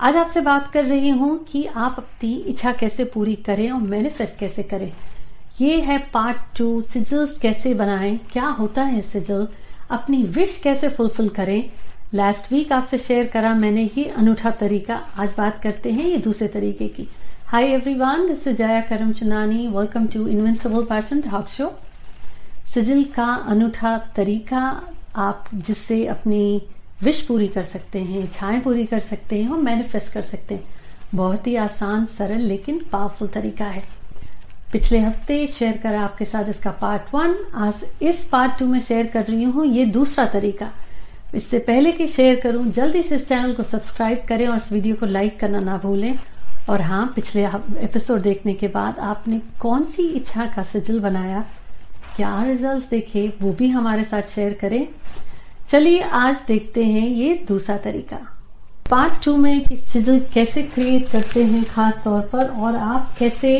आज आपसे बात कर रही हूँ कि आप अपनी इच्छा कैसे पूरी करें और मैनिफेस्ट कैसे करें। ये है पार्ट टू सिजल्स कैसे बनाएँ, क्या होता है सिजल अपनी विश कैसे फुलफिल करें। लास्ट वीक आपसे शेयर करा मैंने ये अनूठा तरीका, आज बात करते हैं ये दूसरे तरीके की। Hi everyone this is Jaya Karam Chunani welcome to invincible passion talk show सिजिल का अनूठा तरीका, आप जिससे अपनी विश पूरी कर सकते हैं, इच्छाएँ पूरी कर सकते हैं और मैनिफेस्ट कर सकते हैं। बहुत ही आसान, सरल, लेकिन पावरफुल तरीका है। पिछले हफ़्ते शेयर करा आपके साथ इसका पार्ट वन आज इस पार्ट टू में शेयर कर रही हूँ, ये दूसरा तरीका। इससे पहले कि शेयर करूँ, जल्दी से इस चैनल को सब्सक्राइब करें और इस वीडियो को लाइक करना ना भूलें। और हाँ पिछले एपिसोड देखने के बाद आपने कौन सी इच्छा का सिजिल बनाया? क्या रिजल्ट्स देखे, वो भी हमारे साथ शेयर करें। चलिए आज देखते हैं ये दूसरा तरीका। पार्ट टू में कि सिजल कैसे क्रिएट करते हैं खास तौर पर और आप कैसे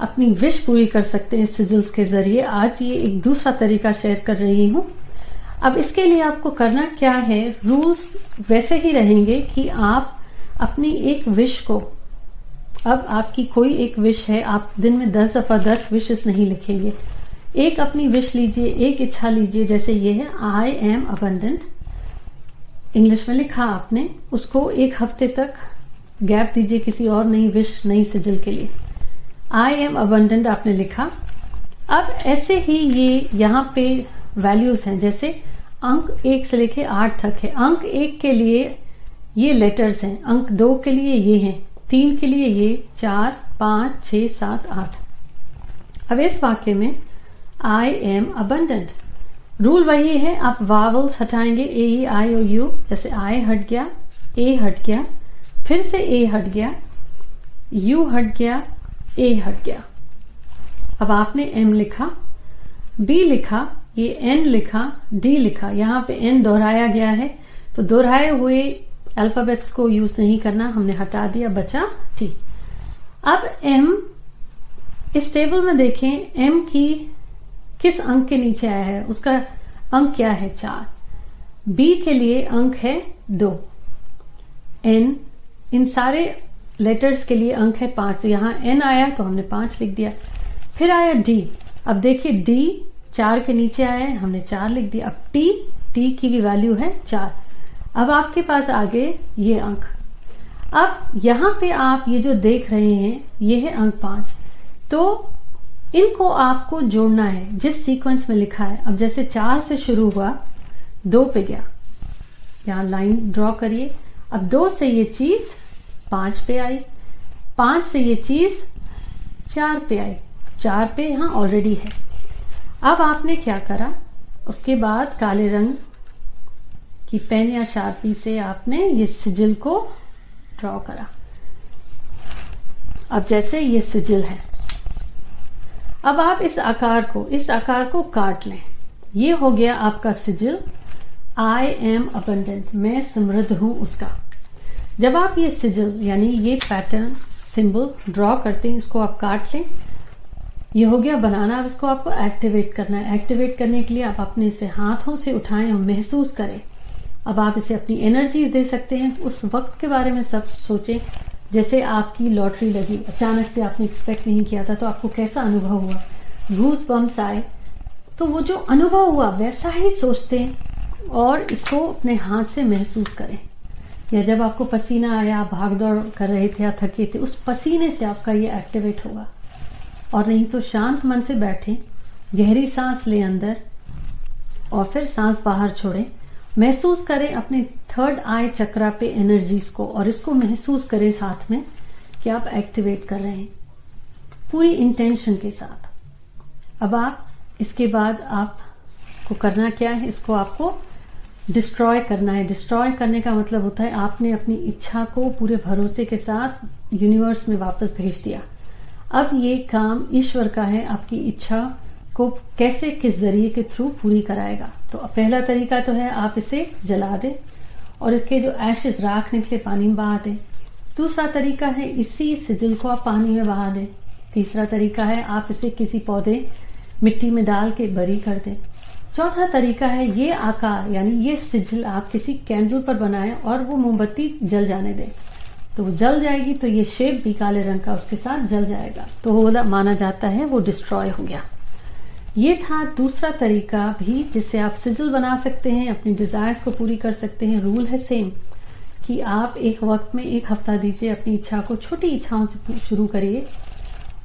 अपनी विश पूरी कर सकते हैं सिजल्स के ज़रिए। आज ये एक दूसरा तरीका शेयर कर रही हूँ। अब इसके लिए आपको करना क्या है? रूल्स वैसे ही रहेंगे कि आप अपनी एक विश को, अब आपकी कोई एक विश है, आप दिन में दस दफ़ा दस विशेष नहीं लिखेंगे। एक अपनी विश लीजिए, एक इच्छा लीजिए, जैसे ये है आई एम अबंडेंट इंग्लिश में लिखा आपने, उसको एक हफ़्ते तक गैप दीजिए किसी और नई विश नई सिजल के लिए। आई एम अबंडेंट आपने लिखा। अब ऐसे ही ये यहाँ पे वैल्यूज़ हैं, जैसे अंक एक से लेके आठ तक है। अंक एक के लिए ये लेटर्स हैं। अंक दो के लिए ये हैं। तीन के लिए ये चार, पाँच छ सात, आठ। अब इस वाक्य में आई एम अबंडेंट रूल वही है, आप vowels हटाएँगे A E I O you जैसे आई हट गया ए हट गया, फिर से ए हट गया यू हट गया ए हट गया। अब आपने एम लिखा बी लिखा, ये एन लिखा डी लिखा, यहाँ पे एन दोहराया गया है तो दोहराए हुए अल्फाबेट्स को यूज़ नहीं करना, हमने हटा दिया, बचा टी अब एम इस टेबल में देखें एम की किस अंक के नीचे आया है? उसका अंक क्या है? चार। बी के लिए अंक है दो। एन इन सारे लेटर्स के लिए अंक है पाँच। तो यहाँ एन आया तो हमने पाँच लिख दिया। फिर आया डी अब देखिए डी चार के नीचे आया है, हमने चार लिख दिया। अब टी टी की भी वैल्यू है चार। अब आपके पास आगे ये अंक। अब यहाँ पे आप ये जो देख रहे हैं, ये है अंक पाँच। तो इनको आपको जोड़ना है। जिस सीक्वेंस में लिखा है। अब जैसे चार से शुरू हुआ, दो पे गया। यहाँ लाइन ड्रॉ करिए। अब दो से ये चीज़ पाँच पे आई। पाँच से ये चीज़ चार पे आई। चार पे यहाँ ऑलरेडी है। अब आपने क्या करा? उसके बाद काले रंग की पेन या शार्पी से आपने ये सिजिल को ड्रॉ करा। अब जैसे ये सिजिल है। अब आप इस आकार को, इस आकार को काट लें। ये हो गया आपका सिजिल आई एम अबंडेंट मैं समृद्ध हूँ उसका। जब आप ये सिजिल यानी ये पैटर्न सिंबल ड्रॉ करते हैं, इसको आप काट लें। ये हो गया बनाना। अब इसको आपको एक्टिवेट करना है। एक्टिवेट करने के लिए आप अपने इसे हाथों से उठाएँ और महसूस करें। अब आप इसे अपनी एनर्जी दे सकते हैं। उस वक्त के बारे में सब सोचें। जैसे आपकी लॉटरी लगी, अचानक से आपने एक्सपेक्ट नहीं किया था तो आपको कैसा अनुभव हुआ? घूस बम्स आए तो वो जो अनुभव हुआ, वैसा ही सोचते हैं और इसको अपने हाथ से महसूस करें। या जब आपको पसीना आया, आप भाग दौड़ कर रहे थे या थके थे, उस पसीने से आपका ये एक्टिवेट होगा। और नहीं तो शांत मन से बैठे, गहरी सांस ले अंदर और फिर सांस बाहर छोड़ें। महसूस करें अपने थर्ड आई चक्रा पे एनर्जीज को और इसको महसूस करें साथ में कि आप एक्टिवेट कर रहे हैं। पूरी इंटेंशन के साथ। अब आप, इसके बाद आप को करना क्या है, इसको आपको डिस्ट्रॉय करना है। डिस्ट्रॉय करने का मतलब होता है आपने अपनी इच्छा को पूरे भरोसे के साथ यूनिवर्स में वापस भेज दिया। अब ये काम ईश्वर का है, आपकी इच्छा को कैसे, किस ज़रिए के थ्रू पूरी कराएगा। तो पहला तरीका तो है, आप इसे जला दें और इसके जो एशेस राख निकले पानी में बहा दें। दूसरा तरीका है, इसी सिजिल को आप पानी में बहा दें। तीसरा तरीका है, आप इसे किसी पौधे मिट्टी में डाल के बरी कर दें। चौथा तरीका है, ये आकार, यानी ये सिजिल आप किसी कैंडल पर बनाएँ और वो मोमबत्ती जल जाने दें। तो वो जल जाएगी तो ये शेप भी काले रंग का उसके साथ जल जाएगा। तो वो माना जाता है, वो डिस्ट्रॉय हो गया। ये था दूसरा तरीका भी जिससे आप सिजल बना सकते हैं, अपनी डिजायर्स को पूरी कर सकते हैं। रूल है सेम कि आप एक वक्त में एक हफ़्ता दीजिए, अपनी इच्छा को, छोटी इच्छाओं से शुरू करिए।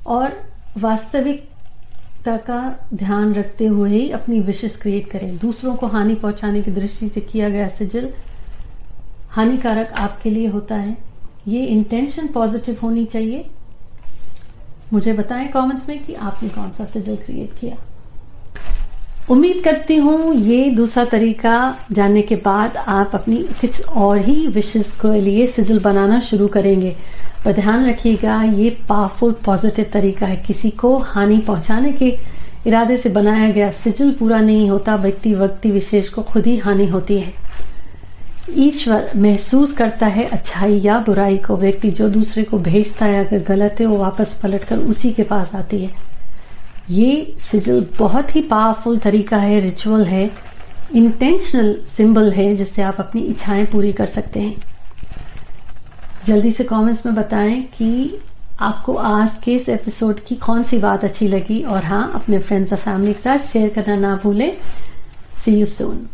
और वास्तविकता का ध्यान रखते हुए ही अपनी विशेष क्रिएट करें। दूसरों को हानि पहुँचाने की दृष्टि से किया गया सिजल हानिकारक आपके लिए होता है। ये इंटेंशन पॉजिटिव होनी चाहिए। मुझे बताएँ कमेंट्स में कि आपने कौन सा सिजल क्रिएट किया। उम्मीद करती हूँ ये दूसरा तरीका जानने के बाद आप अपनी कुछ और ही विशेष के लिए सिजल बनाना शुरू करेंगे। पर ध्यान रखिएगा, ये पावरफुल पॉजिटिव तरीका है। किसी को हानि पहुँचाने के इरादे से बनाया गया सिजल पूरा नहीं होता व्यक्ति व्यक्ति विशेष को खुद ही हानि होती है। ईश्वर महसूस करता है अच्छाई या बुराई को। व्यक्ति जो दूसरे को भेजता है, अगर गलत है, वो वापस पलटकर उसी के पास आती है। ये सिजल बहुत ही पावरफुल तरीका है रिचुअल है इंटेंशनल सिंबल है, जिससे आप अपनी इच्छाएँ पूरी कर सकते हैं। जल्दी से कमेंट्स में बताएँ कि आपको आज के इस एपिसोड की कौन सी बात अच्छी लगी, और हाँ अपने फ्रेंड्स और फैमिली के साथ शेयर करना ना भूलें। सी यू सून